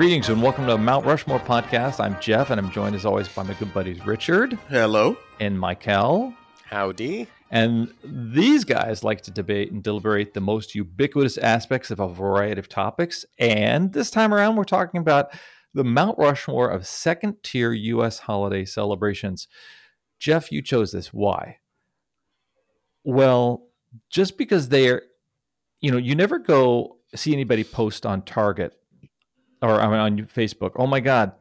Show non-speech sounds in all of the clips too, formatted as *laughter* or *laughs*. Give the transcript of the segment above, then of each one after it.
Greetings and welcome to Mount Rushmore podcast. I'm Jeff, and I'm joined as always by my good buddies Richard Hello. and Michael. Howdy. And these guys like to debate and deliberate the most ubiquitous aspects of a variety of topics. And this time around, we're talking about the Mount Rushmore of second tier U.S. holiday celebrations. Jeff, you chose this. Why? Well, just because they're, you know, you never go see anybody post on Target or I mean, on Facebook. Oh my God,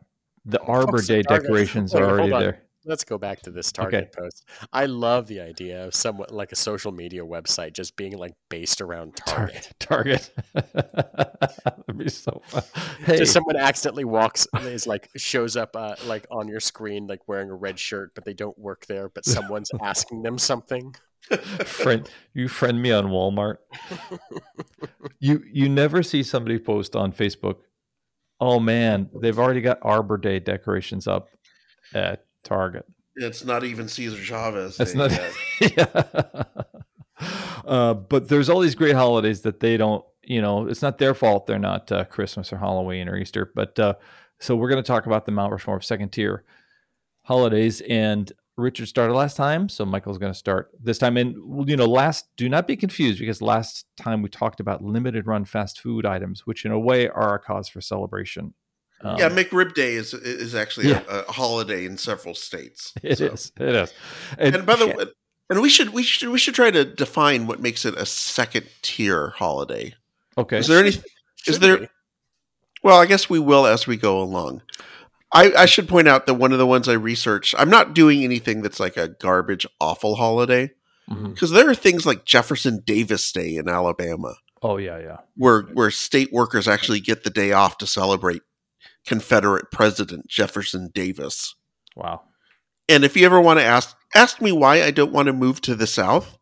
the Arbor on Day Target. decorations Wait, are already there. Let's go back to this Target post. I love the idea of somewhat like a social media website just being like based around Target. Target. *laughs* Target. *laughs* That'd be so fun. Hey, Just someone accidentally walks is like shows up uh, like on your screen like wearing a red shirt, but they don't work there. But someone's *laughs* asking them something. friend, you friend me on Walmart. you you never see somebody post on Facebook. Oh man, they've already got Arbor Day decorations up at Target. It's not even Cesar Chavez. Day not. *laughs* yeah. Uh, but there's all these great holidays that they don't. You know, it's not their fault they're not uh, Christmas or Halloween or Easter. But uh, so we're going to talk about the Mount Rushmore of second tier holidays. And Richard started last time, so Michael's going to start this time. And you know, last do not be confused because last time we talked about limited run fast food items, which in a way are a cause for celebration. Um, yeah, McRib Day is is actually Yeah. a, a holiday in several states. *laughs* it is. so. It is. And by the way, and we should we should we should try to define what makes it a second tier holiday. okay. Is there any? Is there- we? Well, I guess we will as we go along. I, I should point out that one of the ones I researched, I'm not doing anything that's like a garbage awful holiday mm-hmm. because there are things like Jefferson Davis Day in Alabama. Oh yeah, yeah. where where state workers actually get the day off to celebrate Confederate President Jefferson Davis. Wow. And if you ever want to ask ask me why I don't want to move to the South,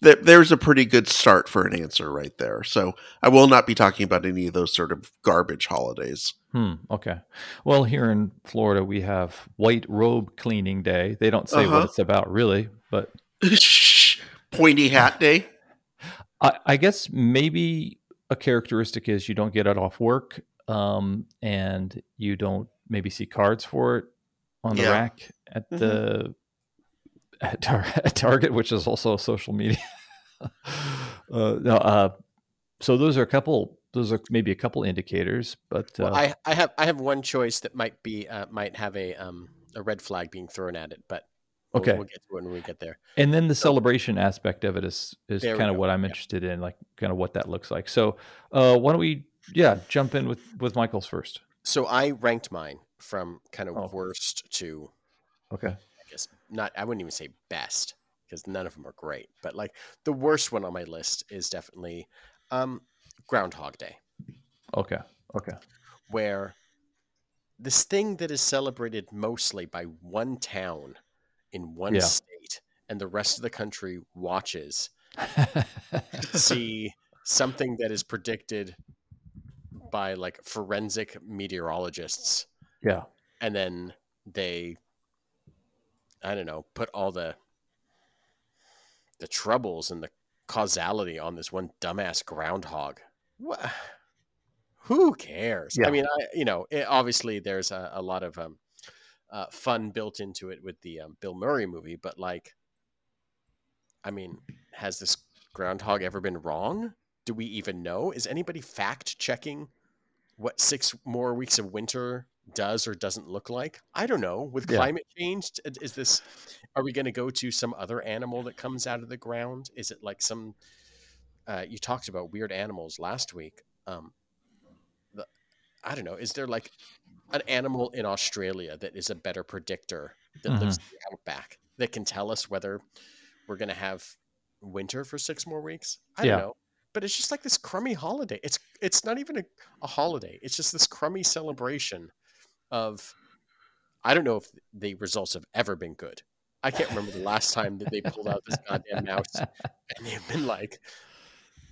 that there's a pretty good start for an answer right there. So I will not be talking about any of those sort of garbage holidays. Hmm. Okay. Well, here in Florida, we have White Robe Cleaning Day. They don't say Uh-huh. what it's about, really, but *laughs* Pointy Hat Day. *laughs* I, I guess maybe a characteristic is you don't get it off work, um, and you don't maybe see cards for it on the Yeah. rack at the *laughs* at, tar- at Target, which is also a social media. uh, no, uh, so those are a couple. Those are maybe a couple indicators, but uh, I, I have I have one choice that might be uh, might have a um a red flag being thrown at it, but we'll, Okay. we'll get to it when we get there. and then the celebration aspect of it is is kind of what I'm yeah. interested in, like kind of what that looks like. So, uh, why don't we, yeah, jump in with with Michael's first? So I ranked mine from kind of Oh. worst to Okay. I guess not. I wouldn't even say best because none of them are great. But like the worst one on my list is definitely um, Groundhog Day, Okay. Okay. where this thing that is celebrated mostly by one town in one Yeah. state, and the rest of the country watches *laughs* see something that is predicted by like forensic meteorologists yeah. and then they i don't know put all the the troubles and the causality on this one dumbass groundhog what who cares Yeah. i mean i you know it, obviously there's a, a lot of um uh, fun built into it with the um, bill murray movie but like i mean has this groundhog ever been wrong do we even know is anybody fact checking what six more weeks of winter does or doesn't look like. I don't know. With Yeah. climate change, is this? Are we going to go to some other animal that comes out of the ground? Is it like some? Uh, you talked about weird animals last week. Um, the, I don't know. Is there like an animal in Australia that is a better predictor that lives in the outback that can tell us whether we're going to have winter for six more weeks? I Yeah. don't know. But it's just like this crummy holiday. It's it's not even a, a holiday. It's just this crummy celebration of I don't know if the results have ever been good. I can't remember the last time that they pulled out this goddamn mouse *laughs* and they've been like,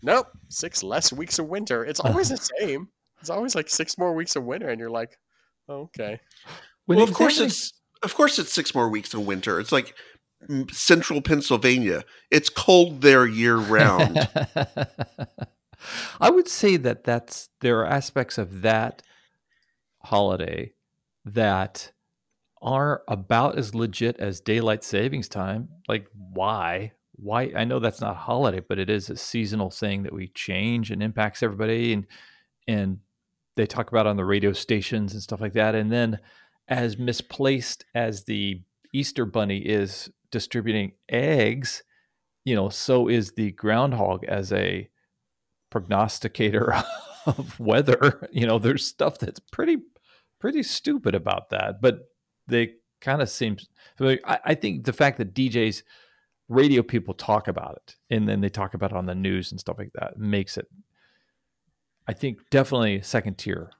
Nope, six less weeks of winter. It's uh-huh. always the same. It's always like six more weeks of winter, and you're like, okay. When well, of course examining- it's of course it's six more weeks of winter. It's like central Pennsylvania. It's cold there year round. *laughs* I would say that that's there are aspects of that holiday that are about as legit as daylight savings time. Like, why? Why? I know that's not holiday, but it is a seasonal thing that we change and impacts everybody, and and they talk about on the radio stations and stuff like that. And then, as misplaced as the Easter Bunny is distributing eggs, you know, so is the groundhog as a prognosticator *laughs* of weather. You know, there's stuff that's pretty pretty stupid about that, but they kind of seem. I, I think the fact that DJs, radio people talk about it, and then they talk about it on the news and stuff like that makes it. I think definitely second tier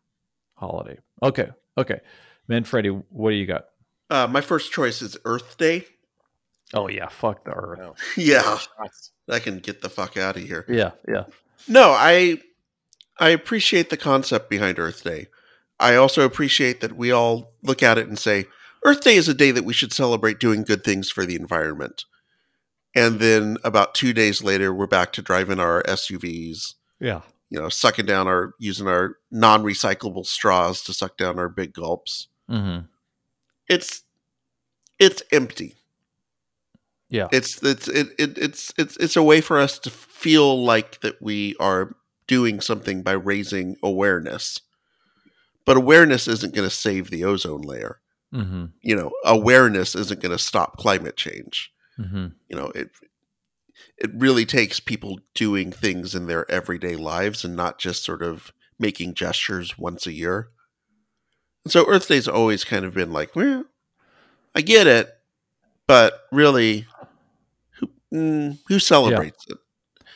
holiday. Okay, okay, Manfredi, what do you got? Uh, my first choice is Earth Day. Oh yeah, fuck the Earth. No. *laughs* Yeah, I can get the fuck out of here. Yeah, yeah. No, I I appreciate the concept behind Earth Day. I also appreciate that we all look at it and say Earth Day is a day that we should celebrate doing good things for the environment. And then about 2 days later we're back to driving our SUVs, Yeah. you know, sucking down our using our non-recyclable straws to suck down our big gulps. Mm-hmm. It's it's empty. Yeah. It's it's it, it it's it's it's a way for us to feel like that we are doing something by raising awareness. But awareness isn't going to save the ozone layer. Mm-hmm. You know, awareness isn't going to stop climate change. Mm-hmm. You know, it it really takes people doing things in their everyday lives and not just sort of making gestures once a year. And so Earth Day's always kind of been like, well, I get it, but really, who mm, who celebrates it?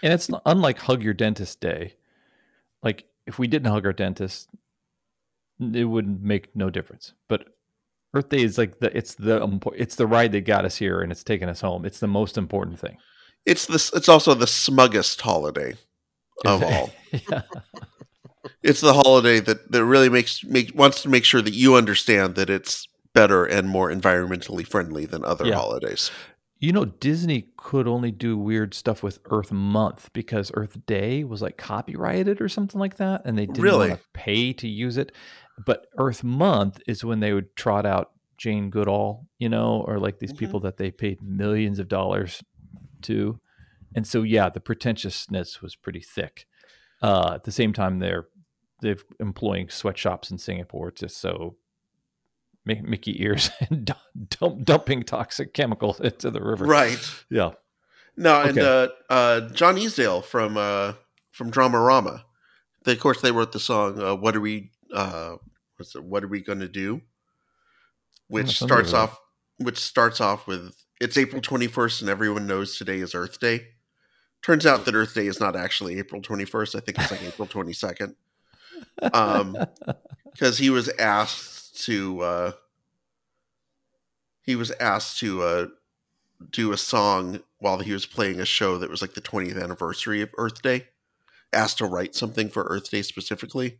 And it's unlike Hug Your Dentist Day. Like if we didn't hug our dentist, it would make no difference. But Earth Day is like the it's the it's the ride that got us here and it's taken us home. It's the most important thing. It's this. It's also the smuggest holiday of *laughs* all. yeah. It's the holiday that that really makes make wants to make sure that you understand that it's better and more environmentally friendly than other Yeah. holidays. You know, Disney could only do weird stuff with Earth Month because Earth Day was like copyrighted or something like that, and they didn't Really? want to pay to use it. But Earth Month is when they would trot out Jane Goodall, you know, or like these Mhm. people that they paid millions of dollars to. And so, yeah, the pretentiousness was pretty thick. Uh, at the same time, they're they're employing sweatshops in Singapore so Mi- Mickey ears *laughs* and dump, dumping toxic chemicals *laughs* into the river. Right. Yeah. No, and uh, uh, John Easdale from uh, from Dramarama. They, of course, they wrote the song uh, "What Are We? What's it, What Are We Going to Do?" Which Oh, starts off, which starts off with "It's April twenty first, and everyone knows today is Earth Day." Turns out that Earth Day is not actually April twenty first. I think it's like April twenty second. Um, *laughs* because he was asked to uh he was asked to uh do a song while he was playing a show that was like the 20th anniversary of Earth Day asked to write something for Earth Day specifically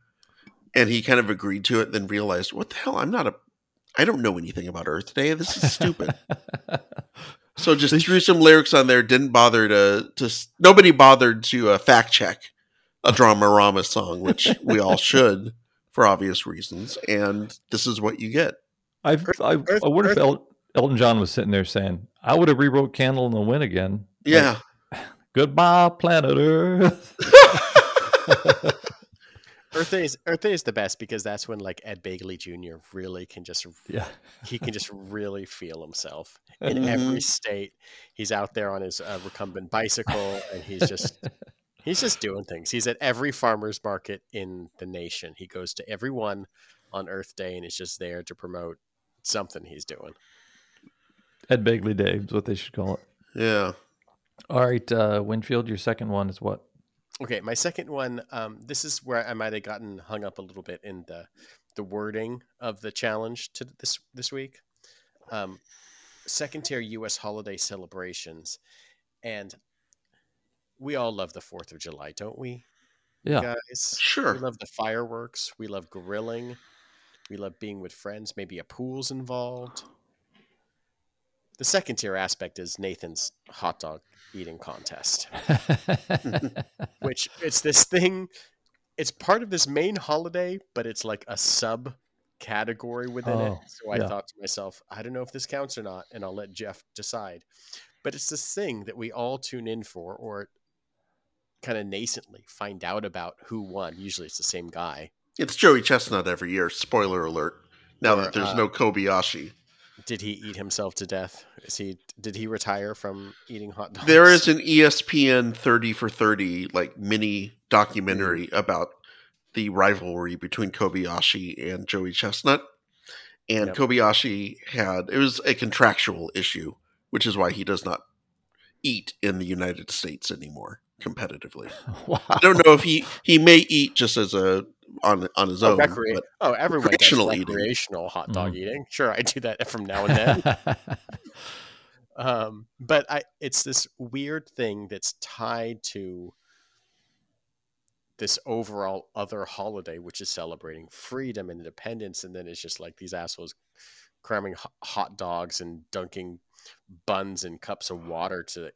and he kind of agreed to it then realized what the hell I'm not a I don't know anything about Earth Day this is stupid *laughs* so just threw some lyrics on there didn't bother to to nobody bothered to uh, fact check a Dramarama song which we all *laughs* should for obvious reasons, and this is what you get. I've, I, Earth- I wonder if Earth- El, Elton John was sitting there saying, I would have rewrote Candle in the Wind again. Like, Yeah, *laughs* Goodbye, planet Earth. Earth Day is Earth Day is the best because that's when like Ed Begley Jr. really can just yeah. he can just really feel himself *laughs* in Mhm. every state. He's out there on his uh, recumbent bicycle, and he's just *laughs* he's just doing things. He's at every farmers market in the nation. He goes to everyone on Earth Day, and is just there to promote something he's doing. Ed Begley Day is what they should call it. yeah. All right, uh, Winfield, your second one is what? Okay, my second one. Um, this is where I might have gotten hung up a little bit in the the wording of the challenge to this this week. Um, second tier U.S. holiday celebrations, and we all love the Fourth of July, don't we, Yeah. guys? Sure. We love the fireworks. We love grilling. We love being with friends. Maybe a pool's involved. The second tier aspect is Nathan's hot dog eating contest *laughs* which it's this thing it's part of this main holiday but it's like a sub category within it. Oh, So I yeah. thought to myself, I don't know if this counts or not, and I'll let Jeff decide. But it's this thing that we all tune in for, or kind of nascently find out about who won. Usually it's the same guy. It's Joey Chestnut every year. Spoiler alert. Now Or, that there's uh, no Kobayashi. Did he eat himself to death? Is he? Did he retire from eating hot dogs? There is an ESPN 30 for 30 like mini documentary mm. about the rivalry between Kobayashi and Joey Chestnut. And Yep. Kobayashi had it was a contractual issue, which is why he does not eat in the United States anymore competitively. *laughs* wow. I don't know if he he may eat just as a on on his Oh, own. recrea- but oh, everyone does recreational eating. recreational hot dog Mhm. eating. Sure, I do that from now and then. *laughs* um, but I, it's this weird thing that's tied to this overall other holiday, which is celebrating freedom and independence, and then it's just like these assholes cramming ho- hot dogs and dunking buns and cups of water to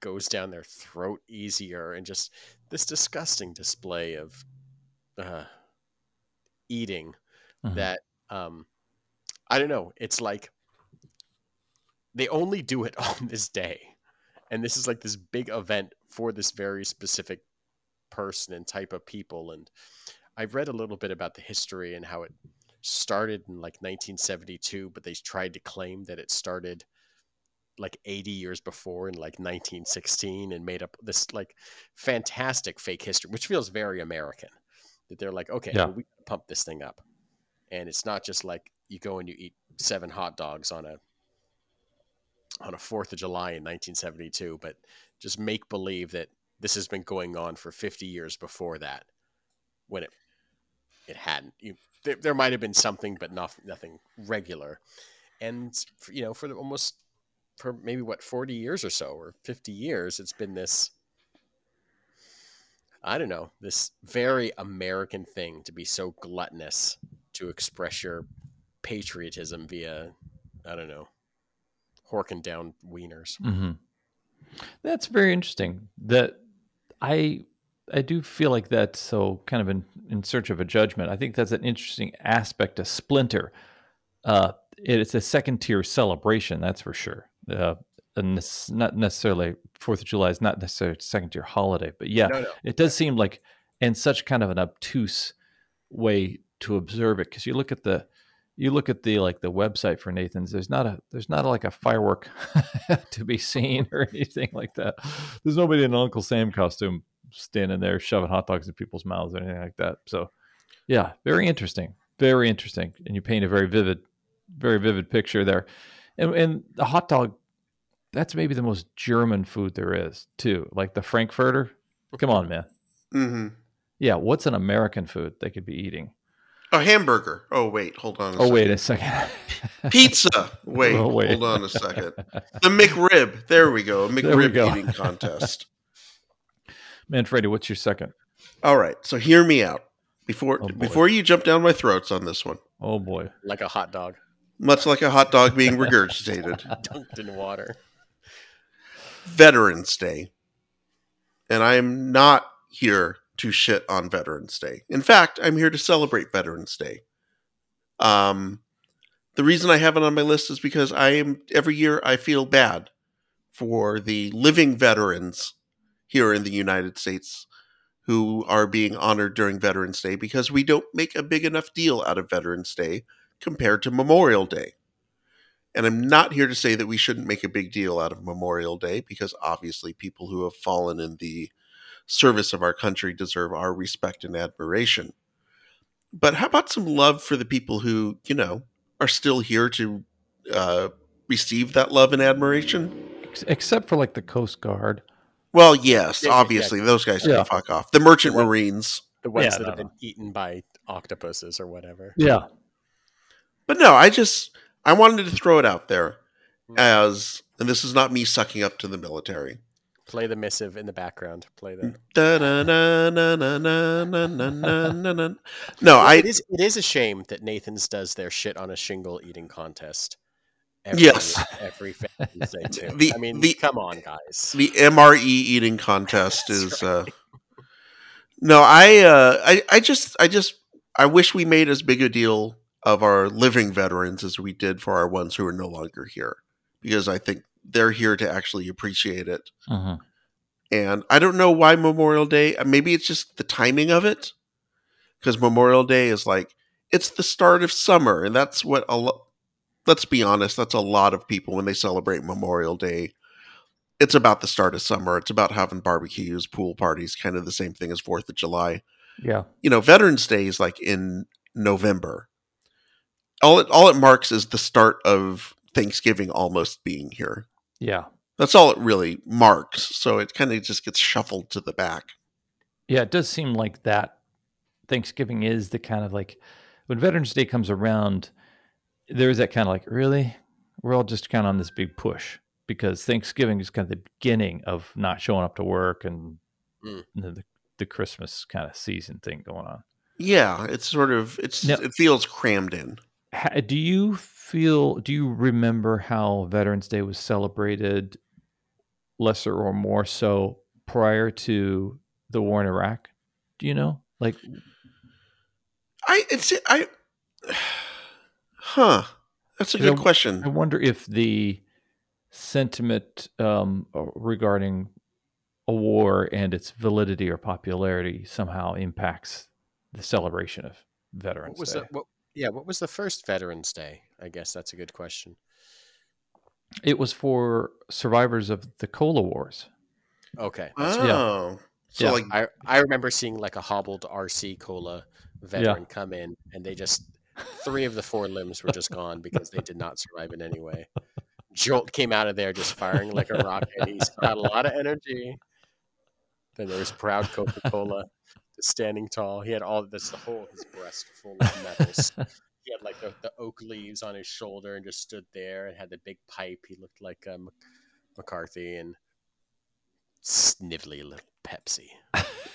goes down their throat easier, and just this disgusting display of uh, eating Mhm. that um, I don't know. It's like they only do it *laughs* on this day, and this is like this big event for this very specific person and type of people. And I've read a little bit about the history and how it started in like 1972, but they tried to claim that it started like 80 years before in like 1916 and made up this like fantastic fake history, which feels very American. That they're like, okay, Yeah. well, we pump this thing up, and it's not just like you go and you eat seven hot dogs on a on a Fourth of July in 1972, but just make believe that this has been going on for 50 years before that, when it it hadn't. You, there, there might have been something, but not nothing regular. And for, you know, for the, almost for maybe what 40 years or so, or 50 years, it's been this. I don't know this very American thing to be so gluttonous to express your patriotism via, I don't know, horking down wieners. hmm That's very interesting. That I I do feel like that's so kind of in, in search of a judgment. I think that's an interesting aspect of Splinter. Uh, it- it's a second tier celebration, that's for sure. Uh, and not necessarily Fourth of July is not necessarily a second tier holiday, but yeah, No, no. it does seem like in such kind of an obtuse way to observe it because you look at the you look at the like the website for Nathan's there's not a there's not like a firework *laughs* to be seen or anything like that there's nobody in an Uncle Sam costume standing there shoving hot dogs in people's mouths or anything like that so yeah very interesting very interesting and you paint a very vivid very vivid picture there and, and the hot dog that's maybe the most German food there is too like the Frankfurter come on man hmm yeah, what's an American food they could be eating? A hamburger. Oh wait, hold on. A Oh, second. wait a second. Pizza. *laughs* Wait, Oh, wait. hold on a second. *laughs* The McRib. There we go. A There McRib go. eating contest. *laughs* Manfredi, what's your second? All right. So hear me out. Before Oh, before you jump down my throats on this one. Oh boy. Like a hot dog Much like a hot dog being regurgitated. dunked in water. Veterans Day. And I am not here to shit on Veterans Day. In fact, I'm here to celebrate Veterans Day. Um, the reason I have it on my list is because I am every year I feel bad for the living veterans here in the United States who are being honored during Veterans Day because we don't make a big enough deal out of Veterans Day compared to Memorial Day. And I'm not here to say that we shouldn't make a big deal out of Memorial Day because obviously people who have fallen in the service of our country deserve our respect and admiration. But how about some love for the people who, you know, are still here to uh, receive that love and admiration? Except for like the Coast Guard. Well, yes, Yeah, yeah, obviously, those guys can fuck off. The Merchant Well- Marines. The ones Yeah, that no, have been eaten by octopuses or whatever. Yeah. But no, I just I wanted to throw it out there hmm. as, and this is not me sucking up to the military. Play the missive in the background. Play the. no, I. It is, it is a shame that Nathan's does their shit on a shingle eating contest. Every, yes. Every Wednesday too. The, I mean, the, come on, guys. The MRE eating contest is. Right. Uh, no, I, uh, I, I just, I just, I wish we made as big a deal of our living veterans as we did for our ones who are no longer here, because I think they're here to actually appreciate it. Mhm. And I don't know why Memorial Day. uh, Maybe it's just the timing of it, because Memorial Day is like it's the start of summer, and that's what a lot. Let's be honest, that's a lot of people when they celebrate Memorial Day. It's about the start of summer. It's about having barbecues, pool parties, kind of the same thing as Fourth of July. Yeah. You know, Veterans Day is like in November. All it all it marks is the start of Thanksgiving almost being here. Yeah. That's all it really marks. So it kind of just gets shuffled to the back. Yeah, it does seem like that Thanksgiving is the kind of like when Veterans Day comes around, there's that kind of like, really? We're all just kind of on this big push because Thanksgiving is kind of the beginning of not showing up to work and Mm. the, the, the Christmas kind of season thing going on. Yeah, it's sort of it's Now- it feels crammed in. Ha- Do you feel, do you remember how Veterans Day was celebrated lesser or more so prior to the war in Iraq? Do you know? Like, I it's I Huh. That's a 'Cause I- good question. I wonder if the sentiment um, regarding a war and its validity or popularity somehow impacts the celebration of Veterans What was Day. the what? Yeah, what was the first Veterans Day? I guess that's a good question. It was for survivors of the Cola Wars. Okay, Oh. So Yeah. like I I remember seeing like a hobbled RC cola veteran come in, and they just three of the four limbs were just gone because they did not survive in any way. Jolt came out of there just firing like a rocket. He's got a lot of energy. Then there was proud Coca Cola, just standing tall. He had all this, the whole his breast full of medals. *laughs* he had like the, the oak leaves on his shoulder and just stood there and had the big pipe. He looked like um, McCarthy and snivelly little Pepsi. *laughs*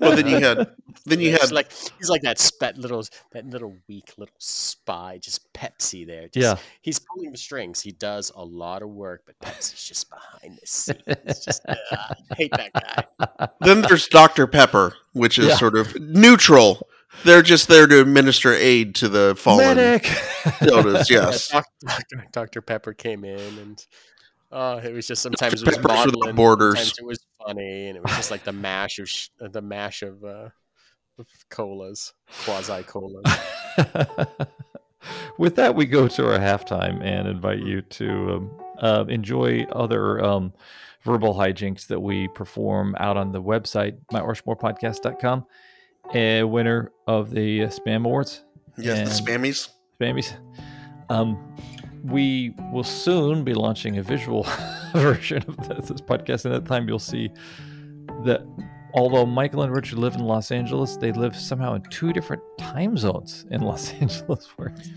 well then you had then you Yeah, had like he's like that spat little that little weak little spy, just Pepsi there. Just, Yeah. he's pulling the strings. He does a lot of work, but Pepsi's just behind the scenes. Just ugh, *laughs* uh, I hate that guy. then there's Dr. Pepper, which is Yeah. sort of neutral. They're just there to administer aid to the fallen Medic! Dodos, *laughs* yes. Yeah, Dr. Dr. Pepper came in and uh, it was just sometimes it Dr. was Pepper's without maudlin, borders. sometimes it was funny, and it was just like the mash of sh- the mash of, uh, of colas, quasi colas. *laughs* With that, we go to our halftime and invite you to um, uh, enjoy other um, verbal hijinks that we perform out on the website, myrushmorepodcast.com. A winner of the uh, Spam Awards, Yes, the And- spammies. Spammies. Um, we will soon be launching a visual *laughs* version of this, this podcast, and at that time you'll see that although Michael and Richard live in Los Angeles, they live somehow in two different time zones in Los *laughs* Angeles, where it's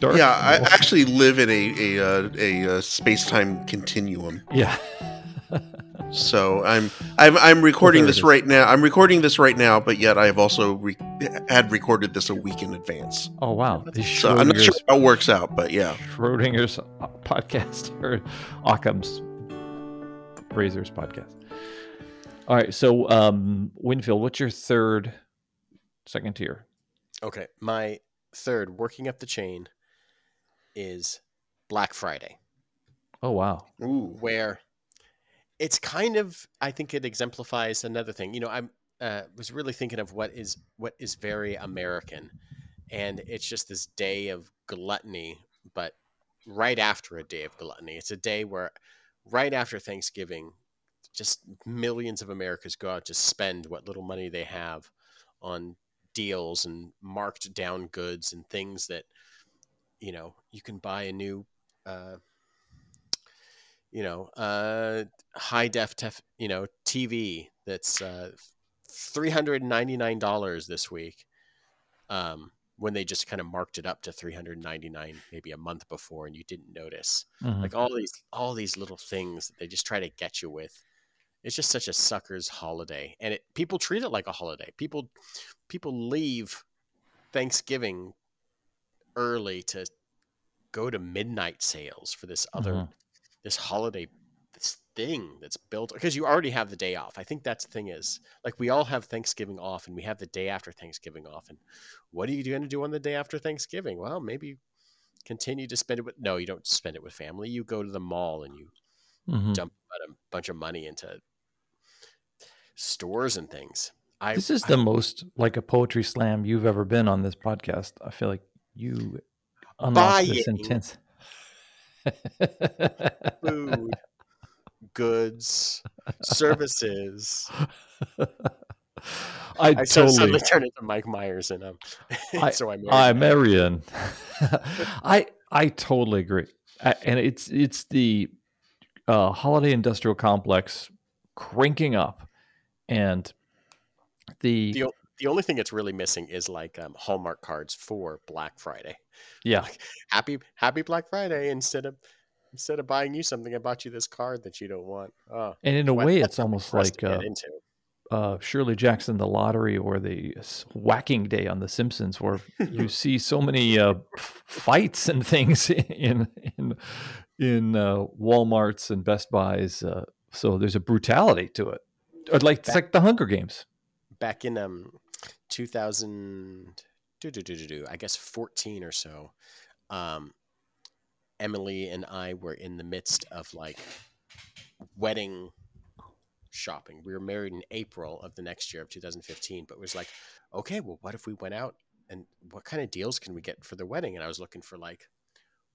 dark. Yeah, I actually live in a a uh, a, uh space-time continuum. yeah, So I'm I'm I'm recording this right now. I'm recording this right now, but yet I have also re- had recorded this a week in advance. oh wow, So I'm not sure how it works out, but yeah. Schrodinger's *laughs* podcast *laughs* or Occam's Razor's podcast. All right, so um, Winfield, what's your third second tier? Okay, my third working up the chain is Black Friday. Oh wow, Ooh. where it's kind of I think it exemplifies another thing. You know, I'm uh, was really thinking of what is what is very American, and it's just this day of gluttony, but right after a day of gluttony, it's a day where right after Thanksgiving, just millions of Americans go out to spend what little money they have on deals and marked down goods and things that you know you can buy a new uh, you know, uh, high def, tef, you know, TV that's uh, three hundred ninety nine dollars this week. Um, when they just kind of marked it up to three hundred ninety nine maybe a month before, and you didn't notice. Mhm. Like all these, all these little things that they just try to get you with. It's just such a sucker's holiday, and it people treat it like a holiday. People, people leave Thanksgiving early to go to midnight sales for this other Mhm. This holiday this thing that's built because you already have the day off. I think that's the thing is like we all have Thanksgiving off and we have the day after Thanksgiving off. And what are you going to do on the day after Thanksgiving? Well, maybe continue to spend it with no, you don't spend it with family. You go to the mall and you Mhm. dump a bunch of money into stores and things. I This is I- the most like a poetry slam you've ever been on this podcast. I feel like you unlocked this intense. Food, goods, services. I, I so totally. suddenly turned into Mike Myers and um, *laughs* I- so I'm I. Marion. *laughs* I I totally agree, and it's it's the uh, holiday industrial complex cranking up, and the, The the only thing it's really missing is like um, Hallmark cards for Black Friday. yeah Like, happy Happy Black Friday instead of instead of buying you something, I bought you this card that you don't want. Oh, and in a well, way it's almost like uh, uh, Shirley Jackson the lottery or the whacking day on The Simpsons, where you *laughs* see so many uh, fights and things *laughs* in in in uh, WalMarts and Best Buys. Uh, so there's a brutality to it. Or Like it's Back- like the Hunger Games. back in um 2000 do, do, do, do, do, I guess 14 or so um Emily and I were in the midst of like wedding shopping. We were married in April of the next year of 2015, but it was like, okay, well what if we went out and what kind of deals can we get for the wedding? And I was looking for like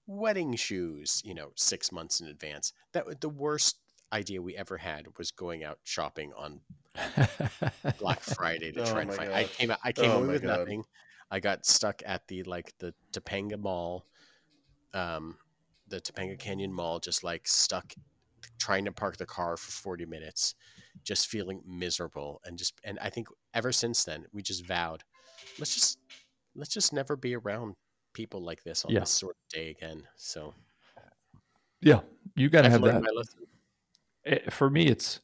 wedding shoes, you know, 6 months in advance. That was the worst idea we ever had was going out shopping on Black *laughs* Friday to Oh try and find. I came out, I came Oh away with God. nothing. I got stuck at the like the Topanga Mall, um, the Topanga Canyon Mall, just like stuck trying to park the car for 40 minutes, just feeling miserable and just and I think ever since then we just vowed, let's just let's just never be around people like this on Yeah. this sort of day again. So yeah, you got to have that. My lesson. Eh, For me, it's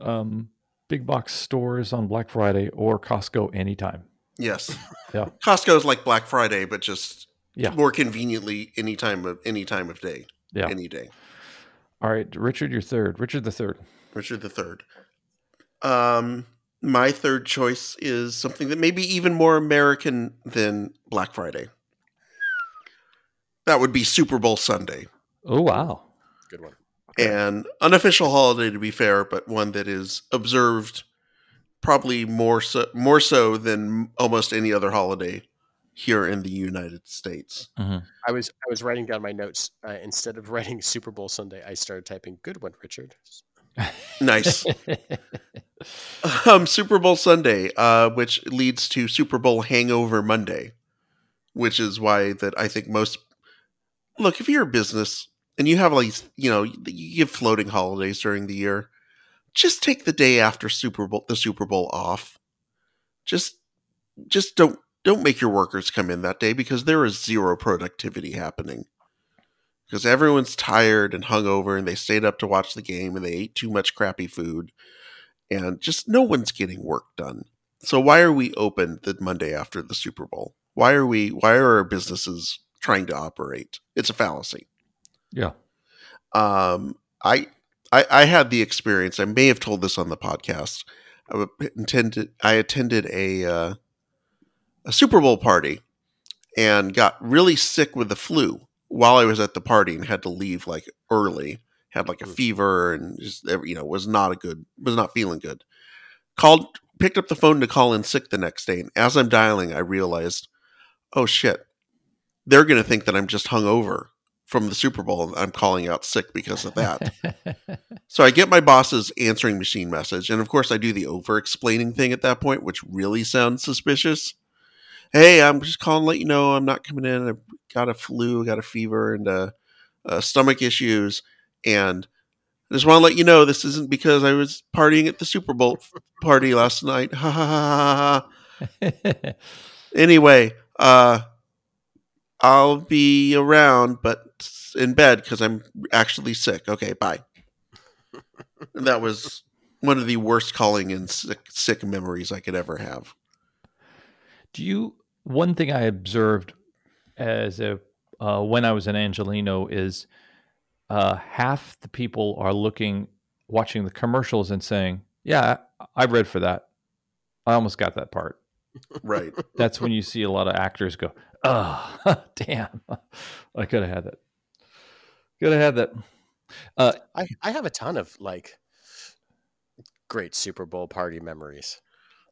um, big box stores on Black Friday or Costco anytime. Yes. *laughs* Yeah. Costco's like Black Friday, but just Yeah. more conveniently any time of any time of day. Yeah. Any day. All right, Richard, your third. Richard the third. Richard the Third. Um, my third choice is something that may be even more American than Black Friday. That would be Super Bowl Sunday, Oh wow. Good one. An unofficial holiday to be fair, but one that is observed probably more so more so than almost any other holiday here in the United States. I was I was writing down my notes uh, instead of writing Super Bowl Sunday. I started typing "Good one, Richard." Nice. *laughs* *laughs* um, Super Bowl Sunday, uh, which leads to Super Bowl Hangover Monday, which is why that I think most look if you're a business and you have like you know you give floating holidays during the year, just take the day after Super Bowl the Super Bowl off. Just just don't don't make your workers come in that day because there is zero productivity happening. Because everyone's tired and hungover and they stayed up to watch the game and they ate too much crappy food and just no one's getting work done. So why are we open the Monday after the Super Bowl? Why are we why are our businesses trying to operate? It's a fallacy. Yeah. Um, I, I I had the experience. I may have told this on the podcast. I intended. I attended a uh, a Super Bowl party and got really sick with the flu while I was at the party and had to leave like early. Had like a fever and just you know was not a good was not feeling good. Called picked up the phone to call in sick the next day and as I'm dialing I realized, oh shit, they're gonna think that I'm just hungover from the Super Bowl. I'm calling out sick because of that. *laughs* so I get my boss's answering machine message, and of course I do the over explaining thing at that point, which really sounds suspicious. Hey, I'm just calling to let you know I'm not coming in. I've got a flu, got a fever, and uh, uh, stomach issues, and I just want to let you know this isn't because I was partying at the Super Bowl *laughs* party last night. Ha ha ha ha. ha. *laughs* Anyway, uh, I'll be around, but in bed because I'm actually sick. Okay, bye. *laughs* that was one of the worst calling in sick, sick memories I could ever have. Do you? One thing I observed as a uh, when I was in Angelino is uh, half the people are looking, watching the commercials and saying, "Yeah, I read for that. I almost got that part." *laughs* Right. That's when you see a lot of actors go, "Oh, *laughs* damn, I could have had that. Could have that." Uh, I, I have a ton of like great Super Bowl party memories.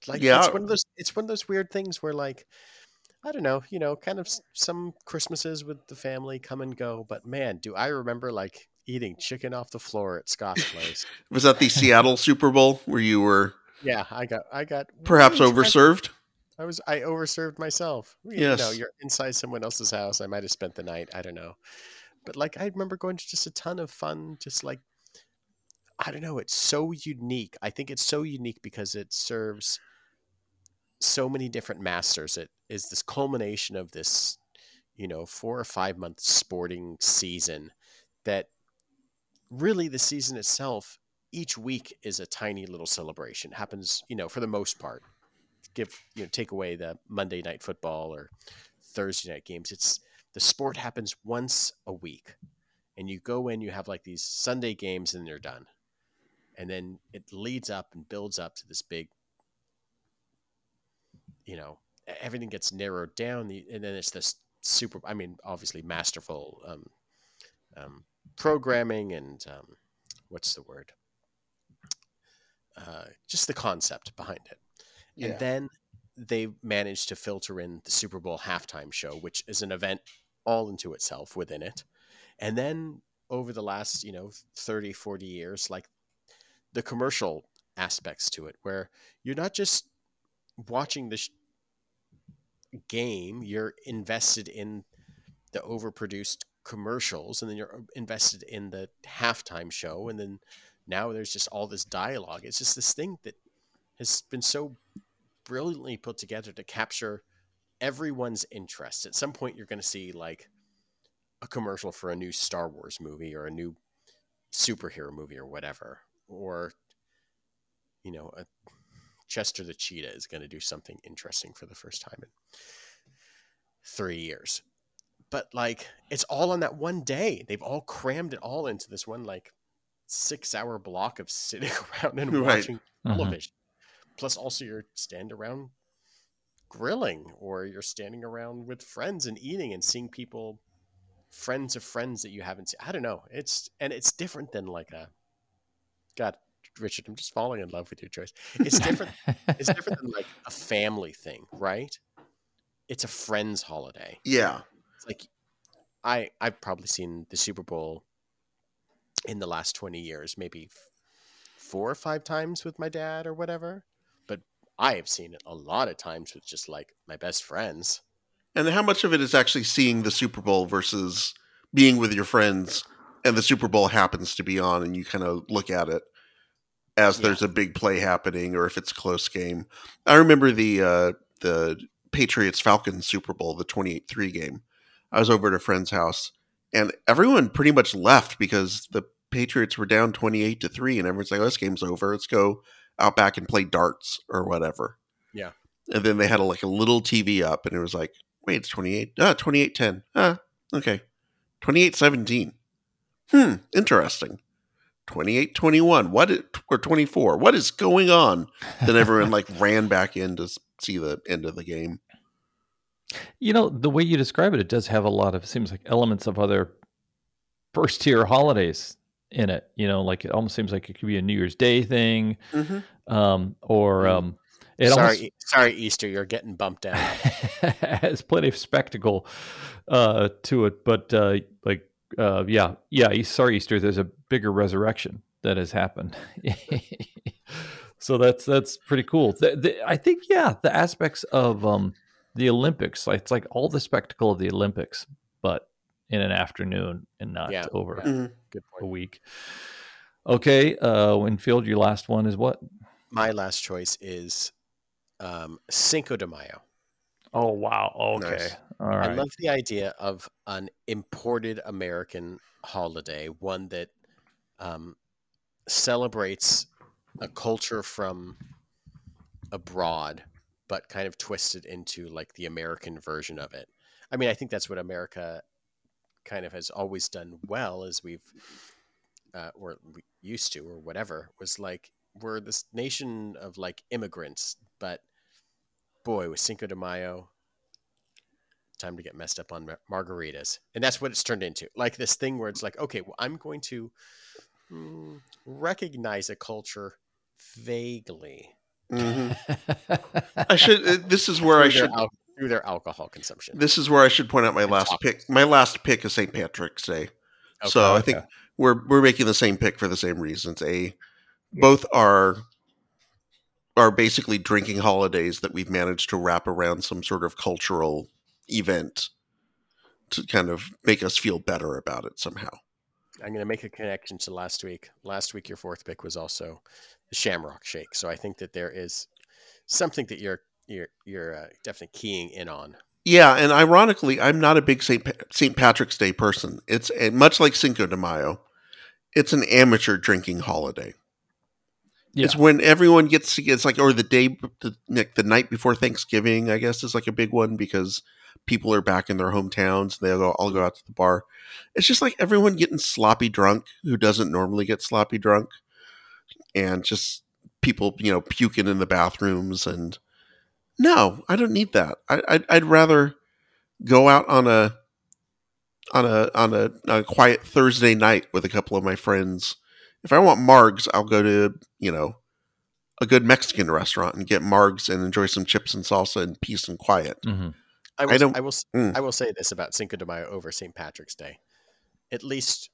Like Yeah. it's one of those it's one of those weird things where like I don't know, you know, kind of some Christmases with the family come and go, but man, do I remember like eating chicken off the floor at Scott's *laughs* place. Was that the Seattle Super Bowl where you were yeah, I got I got perhaps huge- I- overserved? I was I overserved myself. You Yes. know, you're inside someone else's house. I might have spent the night. I don't know. But like I remember going to just a ton of fun, just like I don't know, it's so unique. I think it's so unique because it serves so many different masters. It is this culmination of this, you know, four or five month sporting season that really the season itself, each week is a tiny little celebration. Happens, you know, for the most part give you know take away the Monday night football or Thursday night games. It's the sport happens once a week, and you go in. You have like these Sunday games, and they're done, and then it leads up and builds up to this big. You know, everything gets narrowed down, and then it's this super. I mean, obviously masterful um, um, programming and um, what's the word? Uh, just the concept behind it. Yeah. And then they managed to filter in the Super Bowl halftime show, which is an event all into itself within it. And then over the last, you know, 30, 40 years, like the commercial aspects to it, where you're not just watching the sh- game, you're invested in the overproduced commercials, and then you're uh, invested in the halftime show. And then now there's just all this dialogue. It's just this thing that has been so brilliantly put together to capture everyone's interest. At some point, you're going to see like a commercial for a new Star Wars movie or a new superhero movie or whatever, or you know, a Chester the Cheetah is going to do something interesting for the first time in three years. But like, it's all on that one day. They've all crammed it all into this one like six-hour block of sitting *laughs* around and Right. watching mhm. television. Plus, also you're stand around grilling, or you're standing around with friends and eating and seeing people, friends of friends that you haven't seen. I don't know. It's and it's different than like a. God, Richard, I'm just falling in love with your choice. It's different. it's *laughs* different than like a family thing, right? It's a friends holiday. Yeah. It's like I I've probably seen the Super Bowl in the last 20 years, maybe four or five times with my dad or whatever. I have seen it a lot of times with just like my best friends. And how much of it is actually seeing the Super Bowl versus being with your friends and the Super Bowl happens to be on and you kind of look at it as Yeah. there's a big play happening or if it's a close game. I remember the uh the Patriots Falcons Super Bowl, the 28-3 game. I was over at a friend's house and everyone pretty much left because the Patriots were down 28 to 3 and everyone's like, "Oh, this game's over. Let's go out back and play darts or whatever." Yeah. And then they had a, like a little TV up and it was like Wait, it's 28. Ah, 28 10. Ah, okay. 28 17. Hmm, interesting. 28 21. What is, or 24. What is going on? Then everyone like *laughs* ran back in to see the end of the game. You know, the way you describe it, it does have a lot of seems like elements of other first tier holidays in it. You know, like it almost seems like it could be a New Year's Day thing, um, or Mm. um, it sorry, almost sorry, Easter, you're getting bumped down. *laughs* has plenty of spectacle uh, to it. But uh, like, uh, yeah, yeah. Sorry, Easter. There's a bigger resurrection that has happened. *laughs* so that's that's pretty cool. The, the, I think, yeah, the aspects of um, the Olympics, like, it's like all the spectacle of the Olympics, but in an afternoon and not Yeah, over yeah. Mhm. Good a week. Okay, uh, Winfield, your last one is what? My last choice is um, Cinco de Mayo. Oh wow. Okay. Nice. All right. I love the idea of an imported American holiday, one that um, celebrates a culture from abroad, but kind of twisted into like the American version of it. I mean, I think that's what America kind of has always done well, as we've uh, or we used to, or whatever, was like we're this nation of like immigrants, but boy, with Cinco de Mayo, time to get messed up on mar- margaritas, and that's what it's turned into. Like this thing where it's like, okay, well, I'm going to mm, recognize a culture vaguely. Mhm. *laughs* I should. uh, This is where I should. al- through their alcohol consumption. This is where I should point out my last pick. My last pick is St. Patrick's Day. So I think we're we're making the same pick for the same reasons. A both are are basically drinking holidays that we've managed to wrap around some sort of cultural event to kind of make us feel better about it somehow. I'm going to make a connection to last week. Last week, your fourth pick was also the Shamrock Shake. So I think that there is something that you're you're you're uh, definitely keying in on. Yeah, and ironically, I'm not a big St. Pa- St. Patrick's Day person. It's and much like Cinco de Mayo. It's an amateur drinking holiday. Yeah. It's when everyone gets to it's like or the day the, like the night before Thanksgiving, I guess is like a big one because people are back in their hometowns. They'll go all go out to the bar. It's just like everyone getting sloppy drunk who doesn't normally get sloppy drunk, and just people you know puking in the bathrooms and no, I don't need that. I, I'd, I'd rather go out on a on a on a, a quiet Thursday night with a couple of my friends. If I want margs, I'll go to you know a good Mexican restaurant and get margs and enjoy some chips and salsa and peace and quiet. Mhm. I will, I, don't- I will s- mm. I will say this about Cinco de Mayo over St. Patrick's Day. At least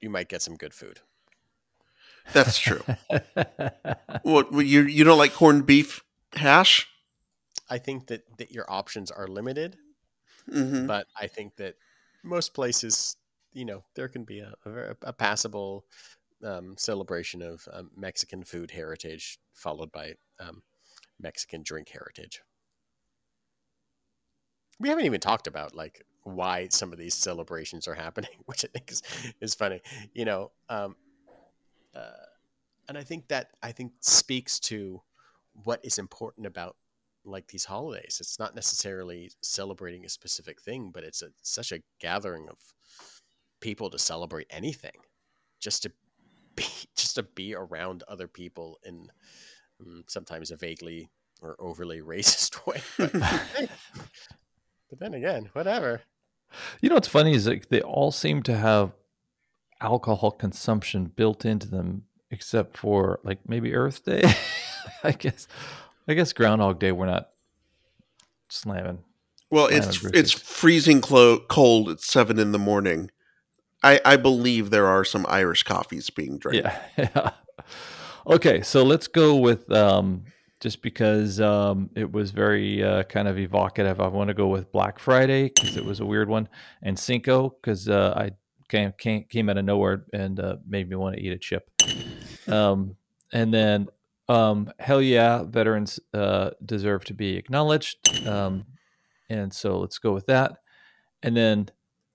you might get some good food. That's true. *laughs* what what, you you don't like corned beef hash? I think that, that your options are limited, Mm-hmm. but I think that most places, you know, there can be a, a, a passable um, celebration of um, Mexican food heritage followed by um, Mexican drink heritage. We haven't even talked about like why some of these celebrations are happening, *laughs* which I think is, is funny. You know, um, uh, and I think that I think speaks to what is important about like these holidays. It's not necessarily celebrating a specific thing, but it's a, such a gathering of people to celebrate anything, just to *laughs* be just to be around other people in mm, sometimes a vaguely or overly *laughs* racist way. But, *laughs* but then again, whatever. You know what's funny is like they all seem to have alcohol consumption built into them, except for like maybe Earth Day. I guess. I guess Groundhog Day we're not slamming. Well, Planet it's it's freezing clo- cold at seven in the morning. I, I believe there are some Irish coffees being drank. Yeah. *laughs* yeah. Okay, so let's go with um, just because um, it was very uh, kind of evocative. I want to go with Black Friday because it was a weird one, and Cinco because uh, I came, came came out of nowhere and uh, made me want to eat a chip. Um, and then um, hell yeah, veterans uh, deserve to be acknowledged. Um, and so let's go with that. And then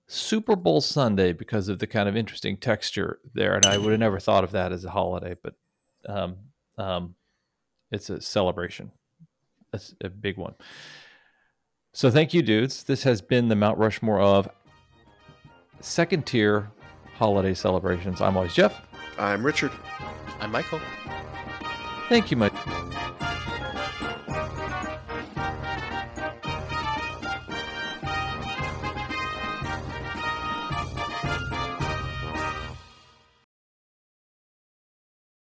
Super Bowl Sunday because of the kind of interesting texture there, and I would have never thought of that as a holiday, but um, um, it's a celebration. That's a big one. So thank you, dudes. This has been the Mount Rushmore of second tier holiday celebrations. I'm always Jeff. I'm Richard. I'm Michael. Thank you, Mike.